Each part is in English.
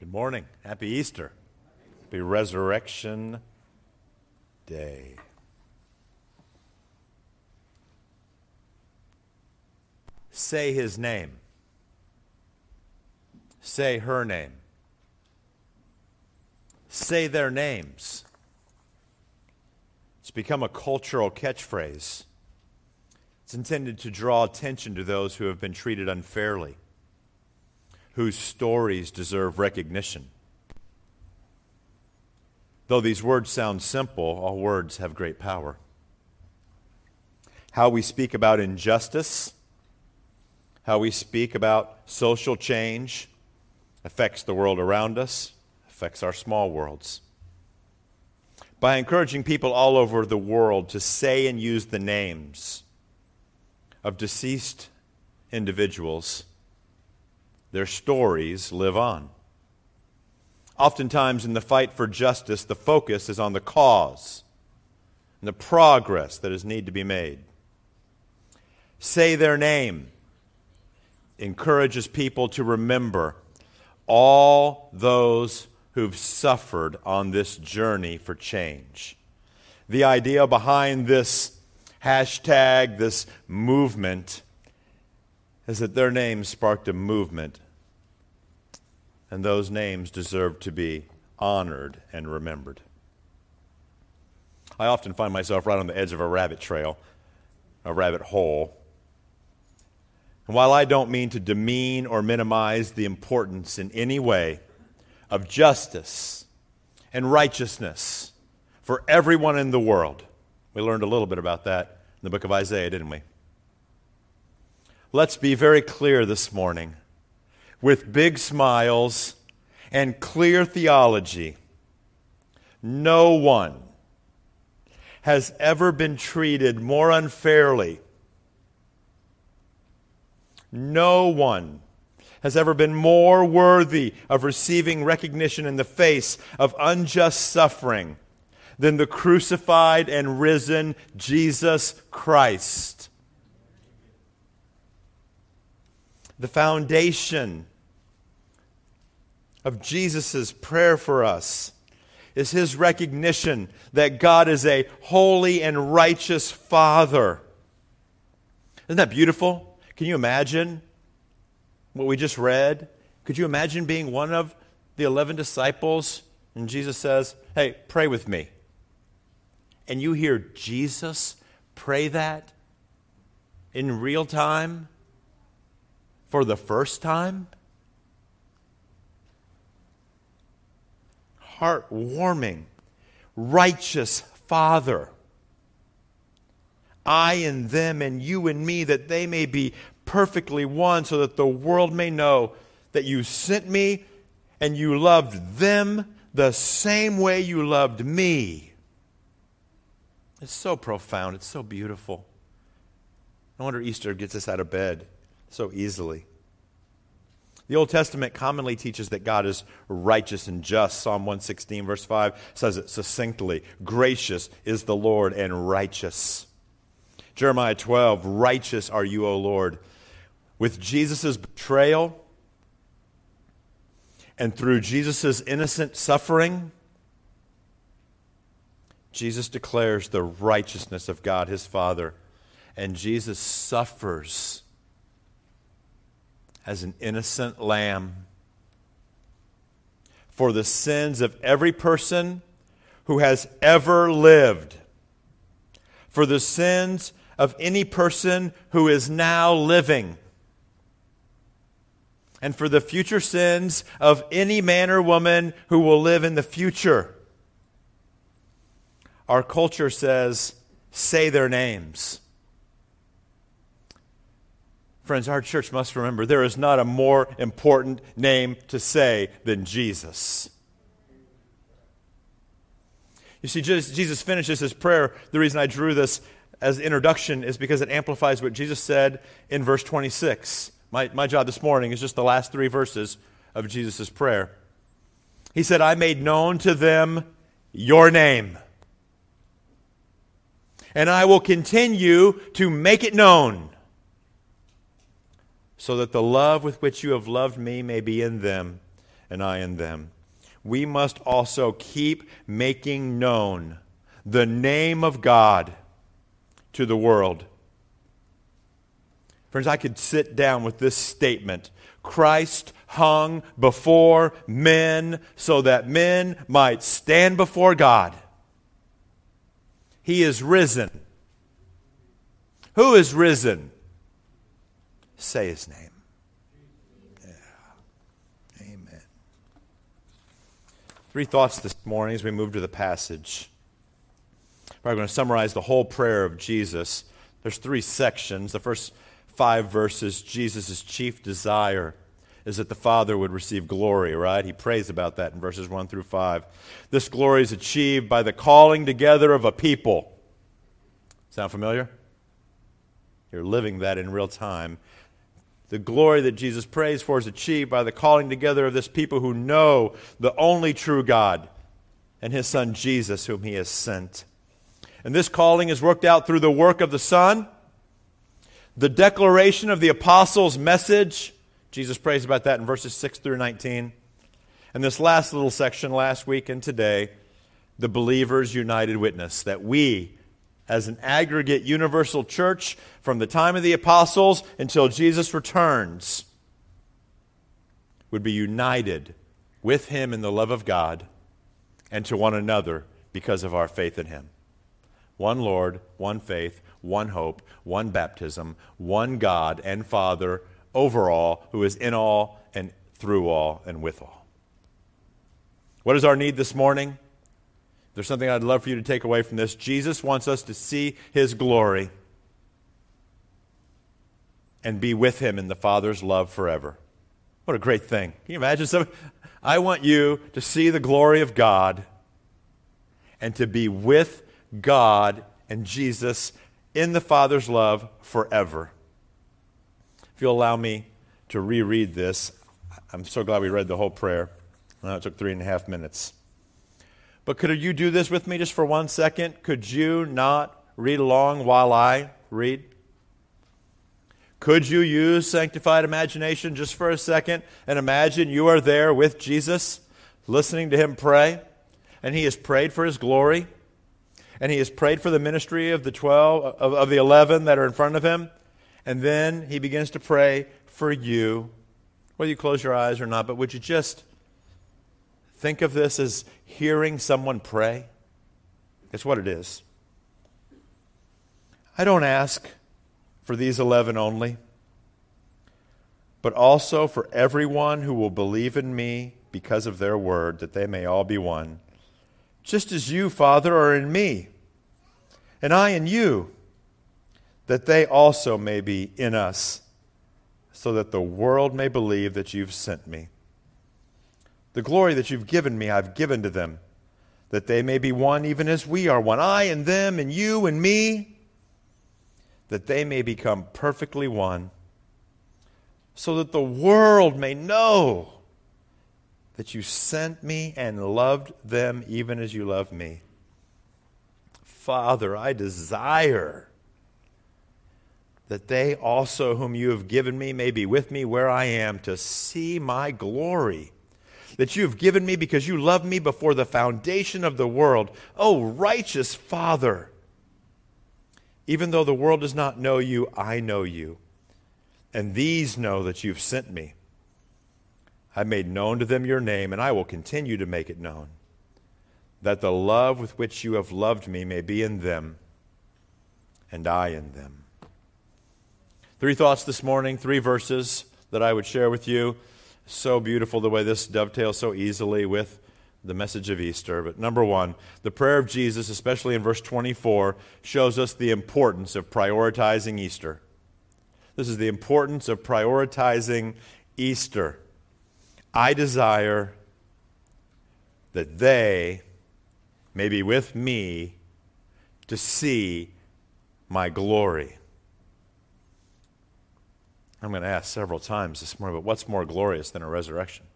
Good morning. Happy Easter. Happy Resurrection Day. Say his name. Say her name. Say their names. It's become a cultural catchphrase. It's intended to draw attention to those who have been treated unfairly whose stories deserve recognition. Though these words sound simple, all words have great power. How we speak about injustice, how we speak about social change, affects the world around us, affects our small worlds. By encouraging people all over the world to say and use the names of deceased individuals, their stories live on. Oftentimes, in the fight for justice, the focus is on the cause and the progress that is need to be made. Say their name encourages people to remember all those who've suffered on this journey for change. The idea behind this hashtag, this movement, is that their name sparked a movement, and those names deserve to be honored and remembered. I often find myself right on the edge of a rabbit trail, a rabbit hole. And while I don't mean to demean or minimize the importance in any way of justice and righteousness for everyone in the world, we learned a little bit about that in the book of Isaiah, didn't we? Let's be very clear this morning. With big smiles and clear theology, no one has ever been treated more unfairly. No one has ever been more worthy of receiving recognition in the face of unjust suffering than the crucified and risen Jesus Christ. the foundation of Jesus' prayer for us is his recognition that God is a holy and righteous Father. Isn't that beautiful? Can you imagine what we just read? Could you imagine being one of the 11 disciples and Jesus says, Hey, pray with me? And you hear Jesus pray that in real time? for the first time? Heartwarming, righteous Father. I and them, and you and me, that they may be perfectly one, so that the world may know that you sent me and you loved them the same way you loved me. It's so profound. It's so beautiful. No wonder Easter gets us out of bed so easily. The Old Testament commonly teaches that God is righteous and just. Psalm 116, verse 5 says it succinctly Gracious is the Lord and righteous. Jeremiah 12, Righteous are you, O Lord. With Jesus' betrayal and through Jesus' innocent suffering, Jesus declares the righteousness of God his Father, and Jesus suffers as an innocent lamb for the sins of every person who has ever lived, for the sins of any person who is now living, and for the future sins of any man or woman who will live in the future. Our culture says, say their names. Friends, our church must remember there is not a more important name to say than Jesus. You see, Jesus finishes his prayer. The reason I drew this as introduction is because it amplifies what Jesus said in verse 26. My, my job this morning is just the last three verses of Jesus' prayer. He said, I made known to them your name, and I will continue to make it known so that the love with which you have loved me may be in them, and I in them. We must also keep making known the name of God to the world. Friends, I could sit down with this statement Christ hung before men so that men might stand before God. He is risen. Who is risen? Say his name. Yeah. Amen. Three thoughts this morning as we move to the passage. We're going to summarize the whole prayer of Jesus. There's three sections. The first five verses, Jesus' chief desire is that the Father would receive glory, right? He prays about that in verses 1 through 5. This glory is achieved by the calling together of a people. Sound familiar? You're living that in real time. The glory that Jesus prays for is achieved by the calling together of this people who know the only true God and his Son Jesus, whom he has sent. And this calling is worked out through the work of the Son, the declaration of the apostles' message. Jesus prays about that in verses 6 through 19. And this last little section last week and today, the believer's united witness, that we as an aggregate universal church from the time of the apostles until Jesus returns would be united with him in the love of God and to one another because of our faith in him. One Lord, one faith, one hope, one baptism, one God and Father over all, who is in all and through all and with all. What is our need this morning? There's something I'd love for you to take away from this. Jesus wants us to see his glory and be with him in the Father's love forever. What a great thing. Can you imagine some I want you to see the glory of God and to be with God and Jesus in the Father's love forever. If you'll allow me to reread this, I'm so glad we read the whole prayer. Well, it took three and a half minutes. But could you do this with me just for one second? Could you not read along while I read? Could you use sanctified imagination just for a second and imagine you are there with Jesus, listening to him pray, and he has prayed for his glory, and he has prayed for the ministry of the 12, of, of the 11 that are in front of him, and then he begins to pray for you, whether you close your eyes or not, but would you just think of this as hearing someone pray? It's what it is. I don't ask for these 11 only, but also for everyone who will believe in me because of their word, that they may all be one. Just as you, Father, are in me, and I in you, that they also may be in us, so that the world may believe that you've sent me. The glory that you've given me, I've given to them, that they may be one even as we are one. I and them, and you and me, that they may become perfectly one, so that the world may know that you sent me and loved them even as you love me. Father, I desire that they also, whom you have given me, may be with me where I am to see my glory that you have given me because you loved me before the foundation of the world. Oh, righteous Father! Even though the world does not know you, I know you. And these know that you've sent me. I made known to them your name, and I will continue to make it known, that the love with which you have loved me may be in them, and I in them. Three thoughts this morning, three verses that I would share with you so beautiful the way this dovetails so easily with the message of Easter. But number one, the prayer of Jesus, especially in verse 24, shows us the importance of prioritizing Easter. This is the importance of prioritizing Easter. I desire that they may be with me to see my glory. I'm going to ask several times this morning, but what's more glorious than a resurrection?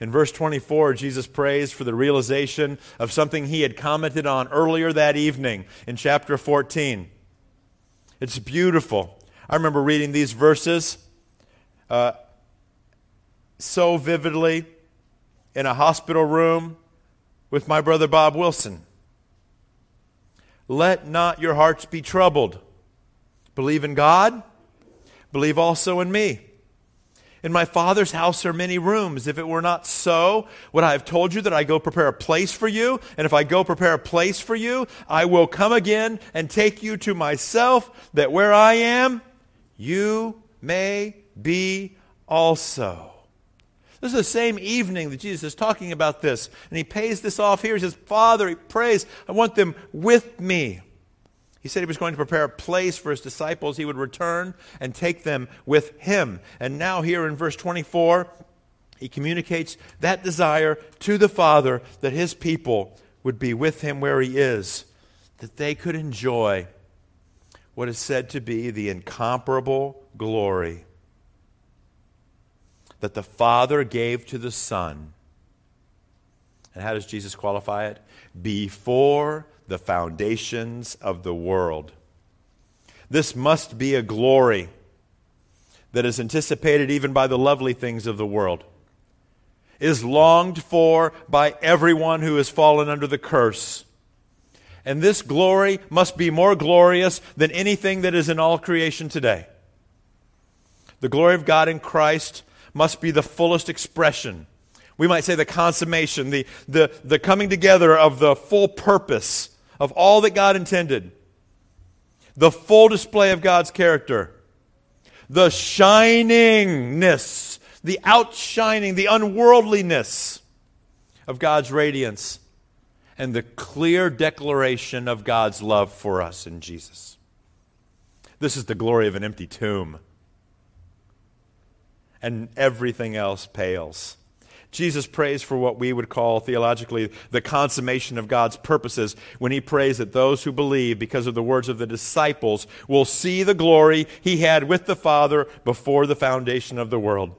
In verse 24, Jesus prays for the realization of something he had commented on earlier that evening in chapter 14. It's beautiful. I remember reading these verses uh, so vividly in a hospital room with my brother Bob Wilson. Let not your hearts be troubled. Believe in God, believe also in me. In my Father's house are many rooms. If it were not so, would I have told you that I go prepare a place for you? And if I go prepare a place for you, I will come again and take you to myself, that where I am, you may be also. This is the same evening that Jesus is talking about this. And he pays this off here. He says, Father, he prays, I want them with me. He said he was going to prepare a place for his disciples. He would return and take them with him. And now, here in verse 24, he communicates that desire to the Father that his people would be with him where he is, that they could enjoy what is said to be the incomparable glory that the Father gave to the Son. And how does Jesus qualify it? Before the foundations of the world. This must be a glory that is anticipated even by the lovely things of the world, is longed for by everyone who has fallen under the curse. And this glory must be more glorious than anything that is in all creation today. The glory of God in Christ must be the fullest expression. We might say the consummation, the, the, the coming together of the full purpose of all that God intended, the full display of God's character, the shiningness, the outshining, the unworldliness of God's radiance, and the clear declaration of God's love for us in Jesus. This is the glory of an empty tomb and everything else pales. Jesus prays for what we would call theologically the consummation of God's purposes when he prays that those who believe, because of the words of the disciples, will see the glory he had with the Father before the foundation of the world.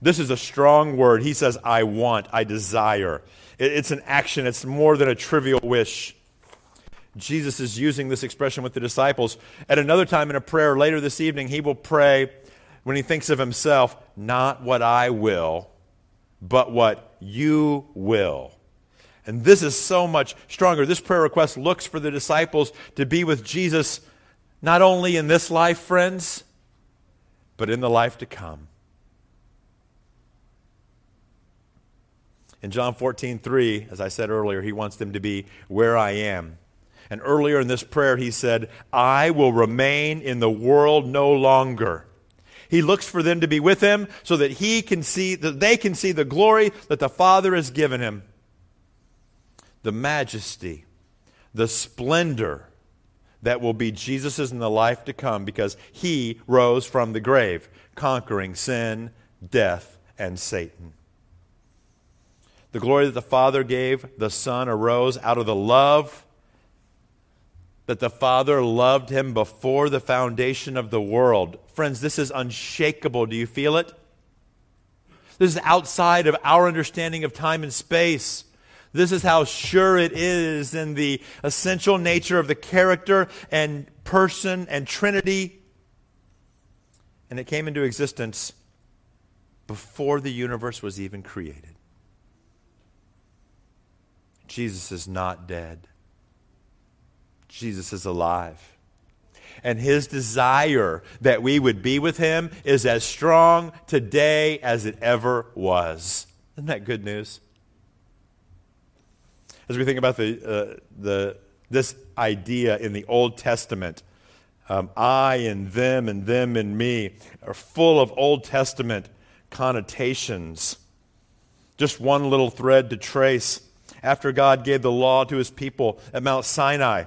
This is a strong word. He says, I want, I desire. It's an action, it's more than a trivial wish. Jesus is using this expression with the disciples. At another time in a prayer later this evening, he will pray when he thinks of himself, not what I will, but what you will. And this is so much stronger. This prayer request looks for the disciples to be with Jesus not only in this life, friends, but in the life to come. In John 14, 3, as I said earlier, he wants them to be where I am. And earlier in this prayer, he said, I will remain in the world no longer he looks for them to be with him so that he can see that they can see the glory that the Father has given him. The majesty, the splendor that will be Jesus's in the life to come because he rose from the grave, conquering sin, death, and Satan. The glory that the Father gave, the Son arose out of the love that the Father loved him before the foundation of the world. Friends, this is unshakable. Do you feel it? This is outside of our understanding of time and space. This is how sure it is in the essential nature of the character and person and Trinity. And it came into existence before the universe was even created. Jesus is not dead. Jesus is alive. And his desire that we would be with him is as strong today as it ever was. Isn't that good news? As we think about the, uh, the, this idea in the Old Testament, um, I and them and them and me are full of Old Testament connotations. Just one little thread to trace. After God gave the law to his people at Mount Sinai,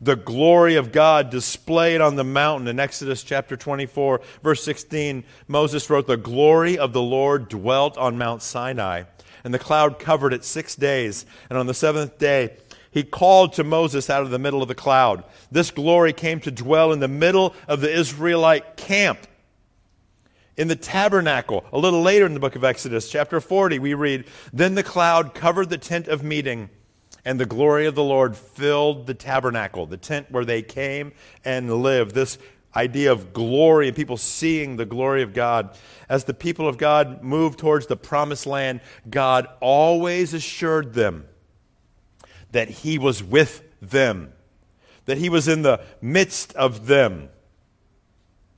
the glory of God displayed on the mountain. In Exodus chapter 24, verse 16, Moses wrote, The glory of the Lord dwelt on Mount Sinai, and the cloud covered it six days. And on the seventh day, he called to Moses out of the middle of the cloud. This glory came to dwell in the middle of the Israelite camp. In the tabernacle, a little later in the book of Exodus, chapter 40, we read, Then the cloud covered the tent of meeting and the glory of the Lord filled the tabernacle, the tent where they came and lived. This idea of glory and people seeing the glory of God. As the people of God moved towards the promised land, God always assured them that He was with them, that He was in the midst of them.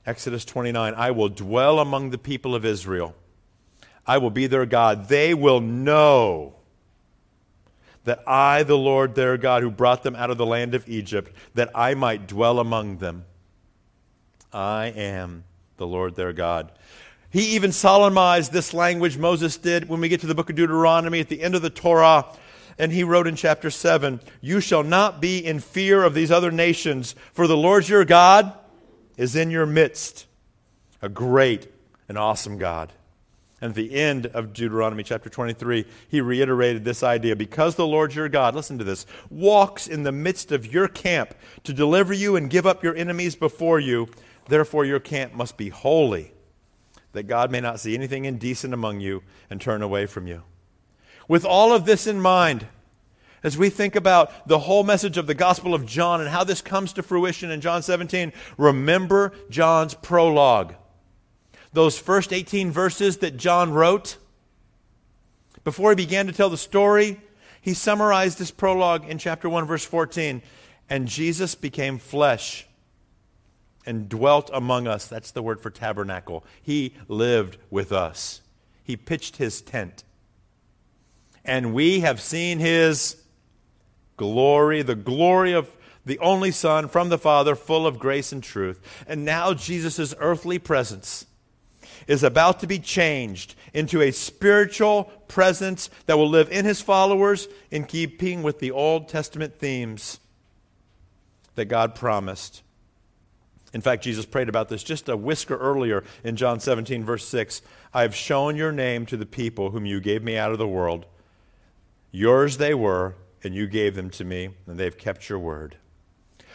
Exodus 29 I will dwell among the people of Israel, I will be their God. They will know that I, the Lord their God, who brought them out of the land of Egypt, that I might dwell among them. I am the Lord their God. He even solemnized this language, Moses did, when we get to the book of Deuteronomy at the end of the Torah. And he wrote in chapter 7 You shall not be in fear of these other nations, for the Lord your God is in your midst, a great and awesome God. And the end of Deuteronomy chapter 23, he reiterated this idea because the Lord your God, listen to this, walks in the midst of your camp to deliver you and give up your enemies before you, therefore your camp must be holy, that God may not see anything indecent among you and turn away from you. With all of this in mind, as we think about the whole message of the Gospel of John and how this comes to fruition in John 17, remember John's prologue those first 18 verses that John wrote, before he began to tell the story, he summarized this prologue in chapter 1, verse 14. And Jesus became flesh and dwelt among us. That's the word for tabernacle. He lived with us, he pitched his tent. And we have seen his glory, the glory of the only Son from the Father, full of grace and truth. And now Jesus' earthly presence is about to be changed into a spiritual presence that will live in his followers in keeping with the Old Testament themes that God promised. In fact, Jesus prayed about this just a whisker earlier in John 17, verse 6. I have shown your name to the people whom you gave me out of the world. Yours they were, and you gave them to me, and they've kept your word.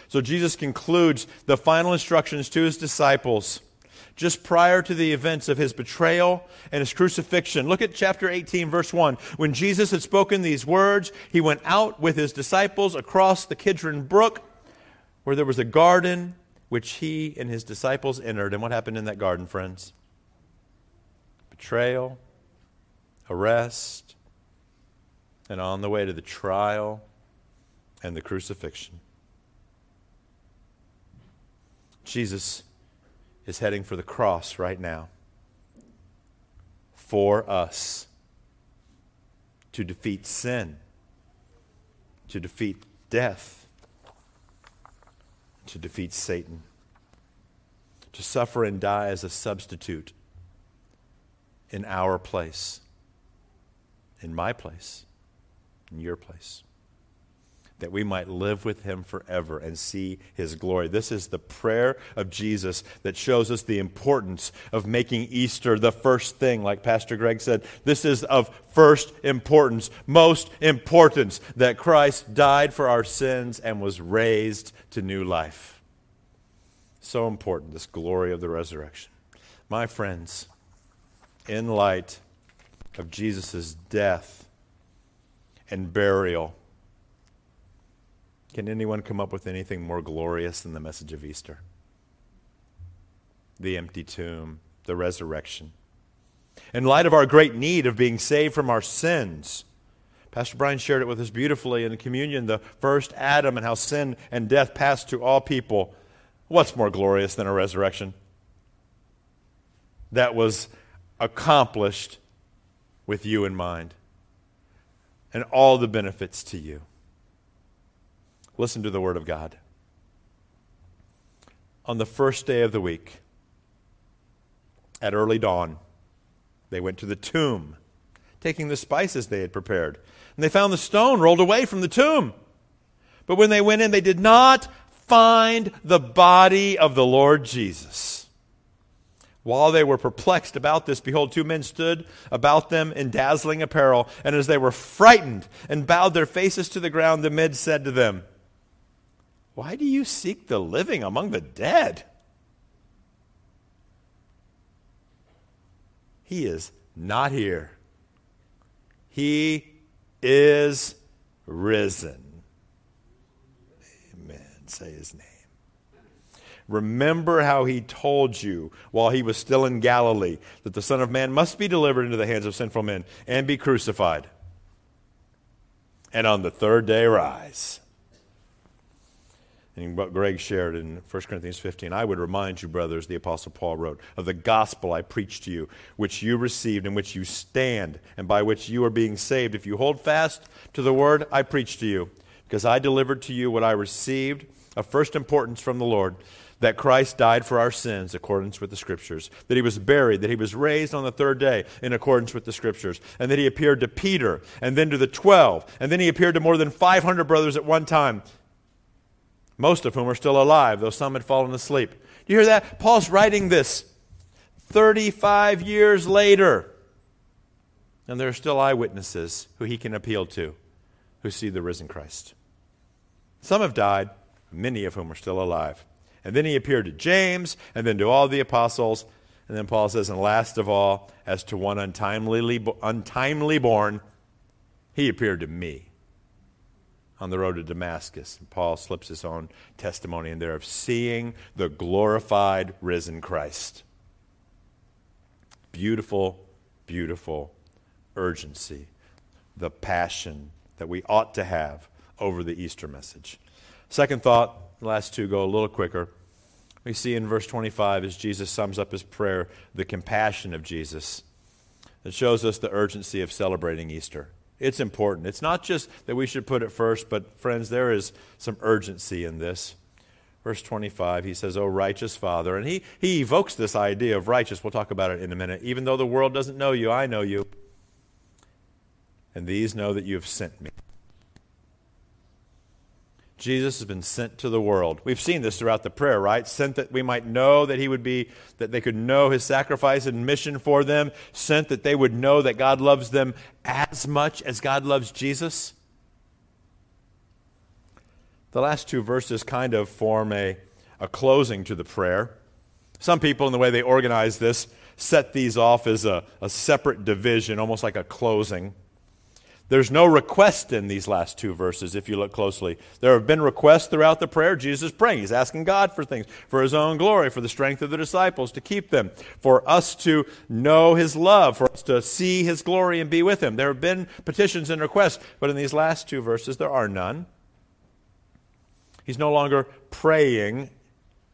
So Jesus concludes the final instructions to his disciples just prior to the events of his betrayal and his crucifixion. Look at chapter 18, verse 1. When Jesus had spoken these words, he went out with his disciples across the Kidron Brook, where there was a garden which he and his disciples entered. And what happened in that garden, friends? Betrayal, arrest, and on the way to the trial and the crucifixion. Jesus is heading for the cross right now for us to defeat sin, to defeat death, to defeat Satan, to suffer and die as a substitute in our place, in my place, in your place that we might live with him forever and see his glory. This is the prayer of Jesus that shows us the importance of making Easter the first thing, like Pastor Greg said. This is of first importance, most importance, that Christ died for our sins and was raised to new life. So important, this glory of the resurrection. My friends, in light of Jesus' death and burial, can anyone come up with anything more glorious than the message of Easter? The empty tomb, the resurrection. In light of our great need of being saved from our sins, Pastor Brian shared it with us beautifully in the communion, the first Adam and how sin and death passed to all people. What's more glorious than a resurrection? That was accomplished with you in mind and all the benefits to you. Listen to the Word of God. On the first day of the week, at early dawn, they went to the tomb, taking the spices they had prepared. And they found the stone rolled away from the tomb. But when they went in, they did not find the body of the Lord Jesus. While they were perplexed about this, behold, two men stood about them in dazzling apparel. And as they were frightened and bowed their faces to the ground, the men said to them, why do you seek the living among the dead? He is not here. He is risen. Amen. Say his name. Remember how he told you while he was still in Galilee that the Son of Man must be delivered into the hands of sinful men and be crucified, and on the third day rise. And what Greg shared in 1 Corinthians 15, I would remind you, brothers, the Apostle Paul wrote, of the gospel I preached to you, which you received, in which you stand, and by which you are being saved, if you hold fast to the word I preached to you. Because I delivered to you what I received of first importance from the Lord that Christ died for our sins, accordance with the Scriptures, that he was buried, that he was raised on the third day, in accordance with the Scriptures, and that he appeared to Peter, and then to the twelve, and then he appeared to more than 500 brothers at one time most of whom are still alive, though some had fallen asleep. Do you hear that? Paul's writing this 35 years later. And there are still eyewitnesses who he can appeal to who see the risen Christ. Some have died, many of whom are still alive. And then he appeared to James, and then to all the apostles. And then Paul says, and last of all, as to one untimely, untimely born, he appeared to me on the road to Damascus. And Paul slips his own testimony in there of seeing the glorified risen Christ. Beautiful, beautiful urgency, the passion that we ought to have over the Easter message. Second thought, the last two go a little quicker. We see in verse 25 as Jesus sums up his prayer, the compassion of Jesus. It shows us the urgency of celebrating Easter. It's important. It's not just that we should put it first, but friends, there is some urgency in this. Verse 25, he says, O righteous Father. And he, he evokes this idea of righteous. We'll talk about it in a minute. Even though the world doesn't know you, I know you. And these know that you have sent me. Jesus has been sent to the world. We've seen this throughout the prayer, right? Sent that we might know that he would be, that they could know his sacrifice and mission for them. Sent that they would know that God loves them as much as God loves Jesus. The last two verses kind of form a, a closing to the prayer. Some people, in the way they organize this, set these off as a, a separate division, almost like a closing. There's no request in these last two verses if you look closely. There have been requests throughout the prayer. Jesus is praying. He's asking God for things, for his own glory, for the strength of the disciples to keep them, for us to know his love, for us to see his glory and be with him. There have been petitions and requests, but in these last two verses, there are none. He's no longer praying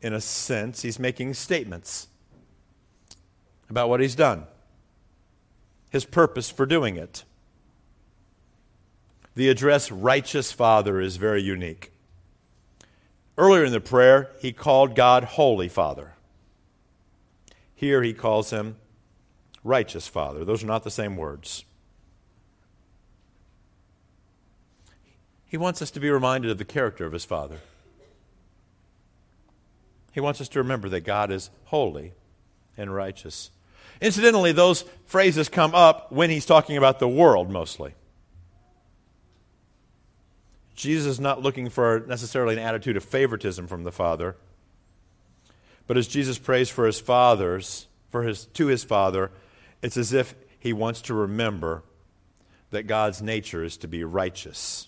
in a sense, he's making statements about what he's done, his purpose for doing it. The address righteous Father is very unique. Earlier in the prayer, he called God Holy Father. Here he calls him righteous Father. Those are not the same words. He wants us to be reminded of the character of his Father. He wants us to remember that God is holy and righteous. Incidentally, those phrases come up when he's talking about the world mostly. Jesus is not looking for necessarily an attitude of favoritism from the Father. But as Jesus prays for his fathers, for his to his Father, it's as if he wants to remember that God's nature is to be righteous.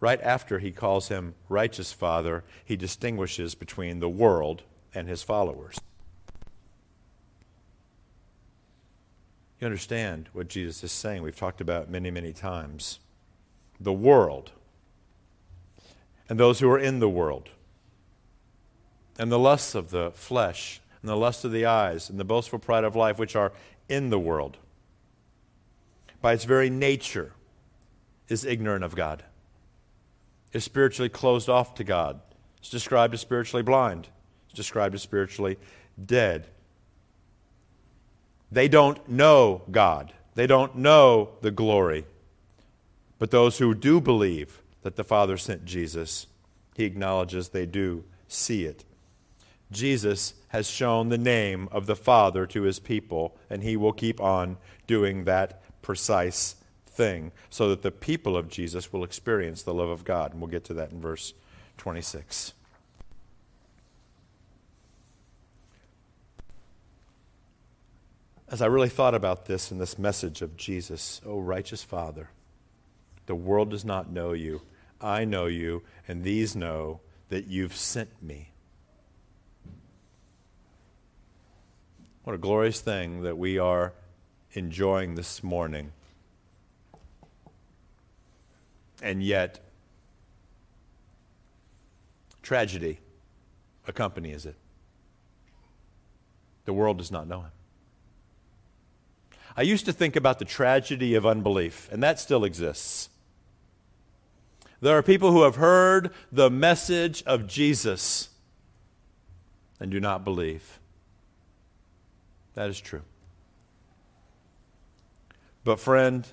Right after he calls him righteous Father, he distinguishes between the world and his followers. You understand what Jesus is saying. We've talked about many, many times. The world, and those who are in the world, and the lusts of the flesh, and the lust of the eyes, and the boastful pride of life, which are in the world, by its very nature, is ignorant of God, is spiritually closed off to God, is described as spiritually blind, is described as spiritually dead. They don't know God. They don't know the glory. But those who do believe that the Father sent Jesus, he acknowledges they do see it. Jesus has shown the name of the Father to his people, and he will keep on doing that precise thing so that the people of Jesus will experience the love of God. And we'll get to that in verse 26. As I really thought about this in this message of Jesus, O oh, righteous Father, the world does not know you. I know you, and these know that you've sent me. What a glorious thing that we are enjoying this morning. And yet, tragedy accompanies it. The world does not know him. I used to think about the tragedy of unbelief, and that still exists. There are people who have heard the message of Jesus and do not believe. That is true. But, friend,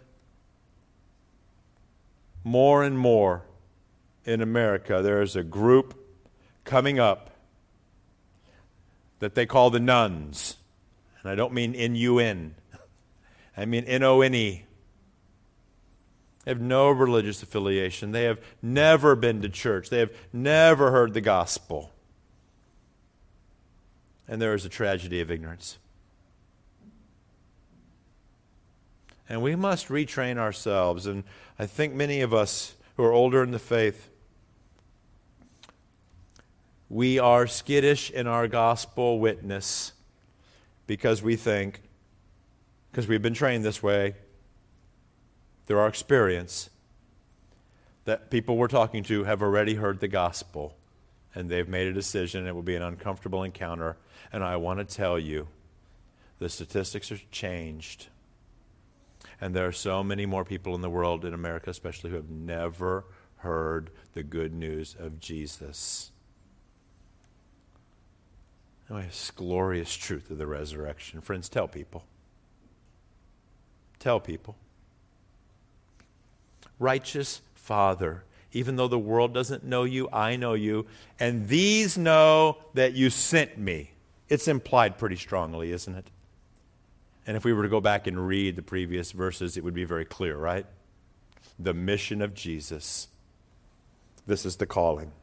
more and more in America, there is a group coming up that they call the nuns. And I don't mean N U N, I mean N O N E. They have no religious affiliation. They have never been to church. They have never heard the gospel. And there is a tragedy of ignorance. And we must retrain ourselves. And I think many of us who are older in the faith, we are skittish in our gospel witness because we think, because we've been trained this way, through our experience that people we're talking to have already heard the gospel and they've made a decision. It will be an uncomfortable encounter. And I want to tell you the statistics are changed. And there are so many more people in the world, in America especially, who have never heard the good news of Jesus. Oh, glorious truth of the resurrection. Friends, tell people. Tell people righteous Father. Even though the world doesn't know you, I know you. And these know that you sent me. It's implied pretty strongly, isn't it? And if we were to go back and read the previous verses, it would be very clear, right? The mission of Jesus. This is the calling.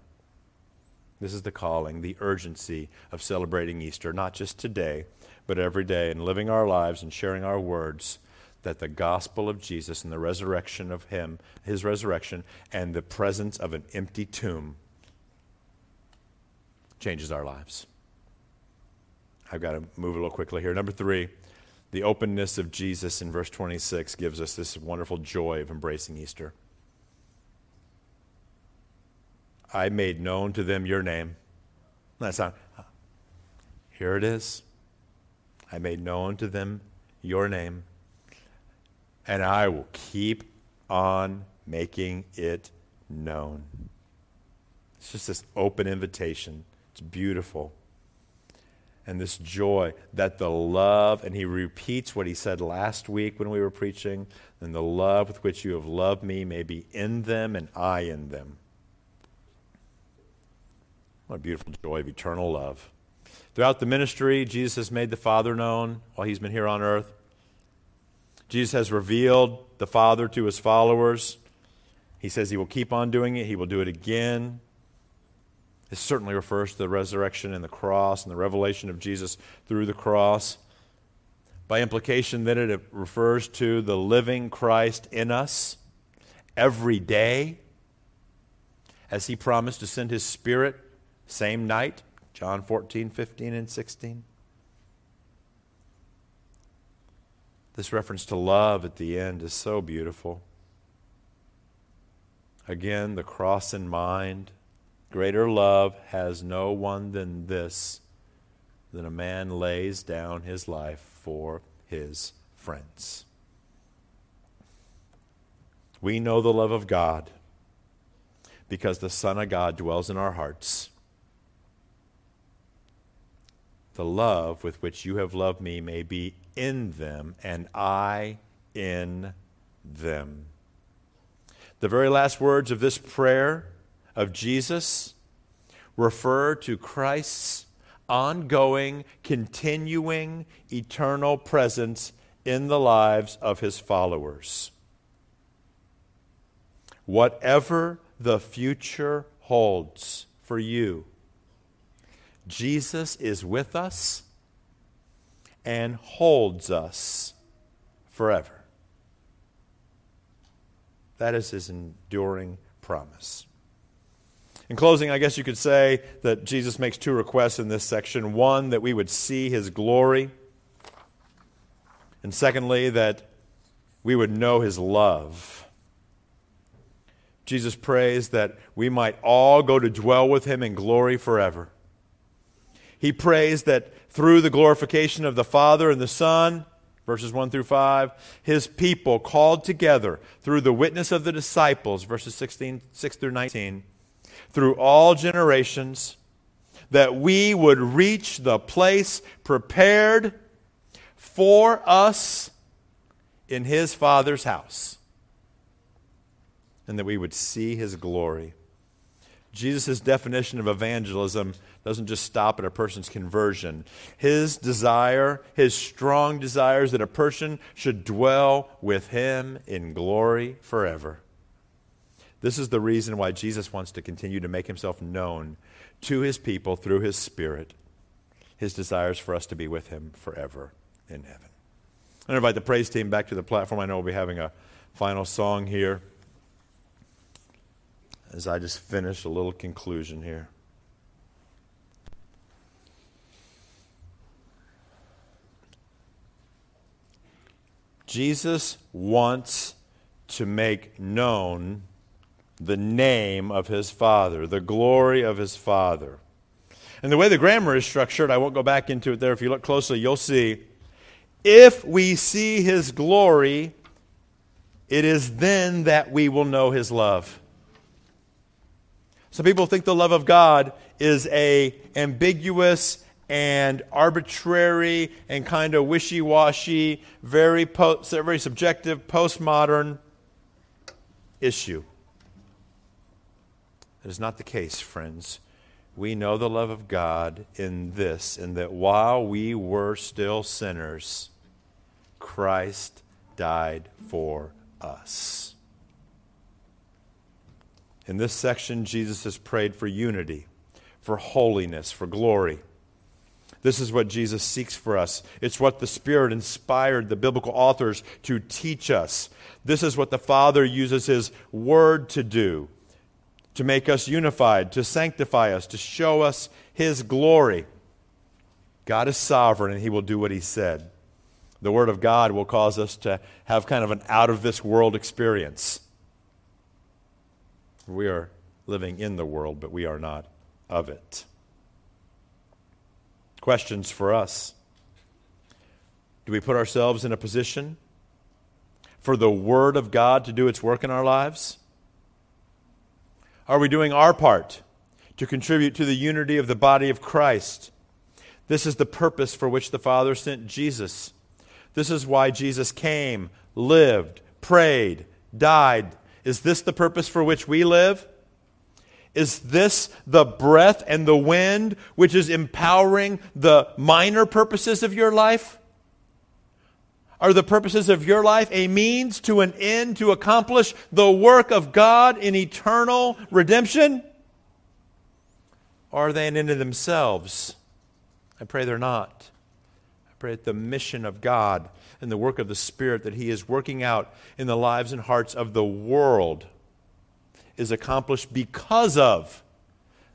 This is the calling, the urgency of celebrating Easter, not just today, but every day, and living our lives and sharing our words that the gospel of Jesus and the resurrection of Him, His resurrection, and the presence of an empty tomb changes our lives. I've got to move a little quickly here. Number three, the openness of Jesus in verse 26 gives us this wonderful joy of embracing Easter. I made known to them your name. That's not, here it is. I made known to them your name and I will keep on making it known. It's just this open invitation. It's beautiful. And this joy that the love, and he repeats what he said last week when we were preaching, and the love with which you have loved me may be in them and I in them. What a beautiful joy of eternal love. Throughout the ministry, Jesus has made the Father known while he's been here on earth. Jesus has revealed the Father to his followers. He says he will keep on doing it, he will do it again. This certainly refers to the resurrection and the cross and the revelation of Jesus through the cross. By implication, then it refers to the living Christ in us every day as he promised to send his Spirit same night, John 14, 15, and 16. This reference to love at the end is so beautiful. Again, the cross in mind. Greater love has no one than this, that a man lays down his life for his friends. We know the love of God because the Son of God dwells in our hearts. The love with which you have loved me may be in them, and I in them. The very last words of this prayer of Jesus refer to Christ's ongoing, continuing, eternal presence in the lives of his followers. Whatever the future holds for you, Jesus is with us and holds us forever. That is his enduring promise. In closing, I guess you could say that Jesus makes two requests in this section. One, that we would see his glory. And secondly, that we would know his love. Jesus prays that we might all go to dwell with him in glory forever. He prays that through the glorification of the Father and the Son, verses 1 through 5, his people called together through the witness of the disciples, verses 16, 6 through 19, through all generations, that we would reach the place prepared for us in his Father's house, and that we would see his glory. Jesus' definition of evangelism doesn't just stop at a person's conversion. His desire, his strong desire, is that a person should dwell with him in glory forever. This is the reason why Jesus wants to continue to make himself known to his people through his Spirit. His desires for us to be with him forever in heaven. I invite the praise team back to the platform. I know we'll be having a final song here as I just finish a little conclusion here. Jesus wants to make known the name of his Father, the glory of his Father. And the way the grammar is structured, I won't go back into it there. If you look closely, you'll see if we see his glory, it is then that we will know his love. Some people think the love of God is a ambiguous and arbitrary and kind of wishy-washy, very po- very subjective, postmodern issue. That is not the case, friends. We know the love of God in this, in that while we were still sinners, Christ died for us. In this section, Jesus has prayed for unity, for holiness, for glory. This is what Jesus seeks for us. It's what the Spirit inspired the biblical authors to teach us. This is what the Father uses His Word to do to make us unified, to sanctify us, to show us His glory. God is sovereign and He will do what He said the Word of God will cause us to have kind of an out of this world experience. We are living in the world, but we are not of it. Questions for us Do we put ourselves in a position for the Word of God to do its work in our lives? Are we doing our part to contribute to the unity of the body of Christ? This is the purpose for which the Father sent Jesus this is why Jesus came, lived, prayed, died. Is this the purpose for which we live? Is this the breath and the wind which is empowering the minor purposes of your life? Are the purposes of your life a means to an end to accomplish the work of God in eternal redemption? Or are they an end in themselves? I pray they're not. I pray that the mission of God and the work of the Spirit that He is working out in the lives and hearts of the world is accomplished because of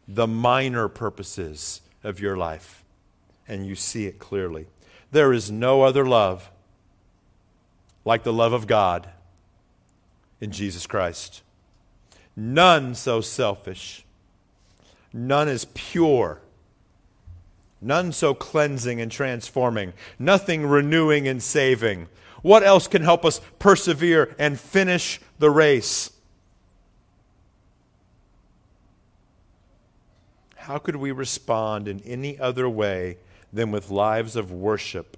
the minor purposes of your life. And you see it clearly. There is no other love like the love of God in Jesus Christ. None so selfish, none as pure None so cleansing and transforming, nothing renewing and saving. What else can help us persevere and finish the race? How could we respond in any other way than with lives of worship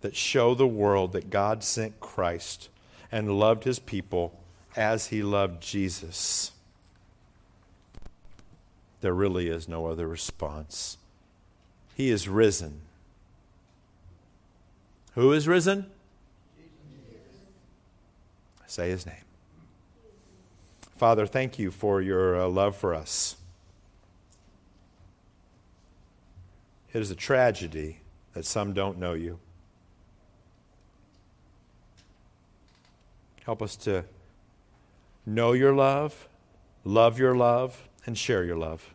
that show the world that God sent Christ and loved his people as he loved Jesus? There really is no other response. He is risen. Who is risen? Say his name. Father, thank you for your uh, love for us. It is a tragedy that some don't know you. Help us to know your love, love your love, and share your love